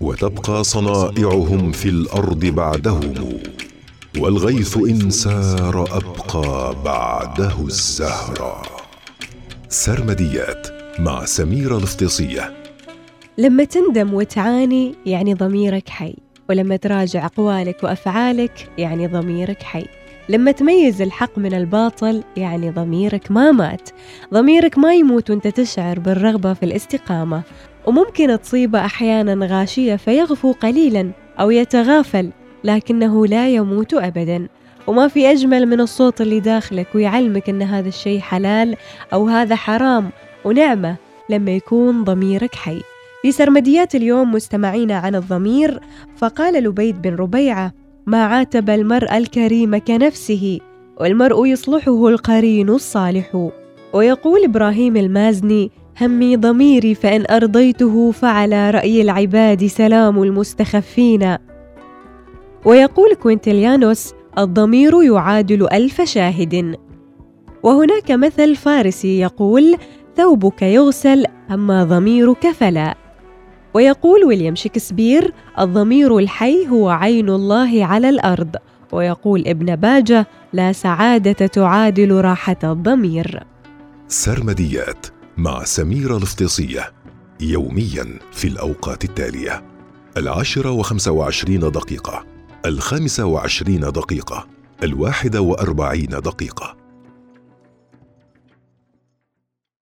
وتبقى صنائعهم في الأرض بعدهم والغيث إن سار أبقى بعده الزهر. سرمديات مع سميره الافتصيه لما تندم وتعاني يعني ضميرك حي ولما تراجع أقوالك وأفعالك يعني ضميرك حي. لما تميز الحق من الباطل يعني ضميرك ما مات. ضميرك ما يموت وانت تشعر بالرغبة في الاستقامة. وممكن تصيبه أحيانا غاشية فيغفو قليلا أو يتغافل لكنه لا يموت أبدا. وما في أجمل من الصوت اللي داخلك ويعلمك أن هذا الشيء حلال أو هذا حرام ونعمة لما يكون ضميرك حي. في سرمديات اليوم مستمعين عن الضمير فقال لبيد بن ربيعة ما عاتب المرء الكريم كنفسه والمرء يصلحه القرين الصالح. ويقول إبراهيم المازني همي ضميري فإن أرضيته فعلى رأي العباد سلام المستخفين. ويقول كوينتليانوس الضمير يعادل ألف شاهد. وهناك مثل فارسي يقول ثوبك يغسل أما ضميرك فلا. ويقول ويليام شكسبير الضمير الحي هو عين الله على الأرض. ويقول ابن باجة لا سعادة تعادل راحة الضمير. سرمديات. مع سميره الافتصيه يوميا في الأوقات التالية. العاشرة وخمسة وعشرين دقيقة الخامسة وعشرين دقيقة الواحدة وأربعين دقيقة.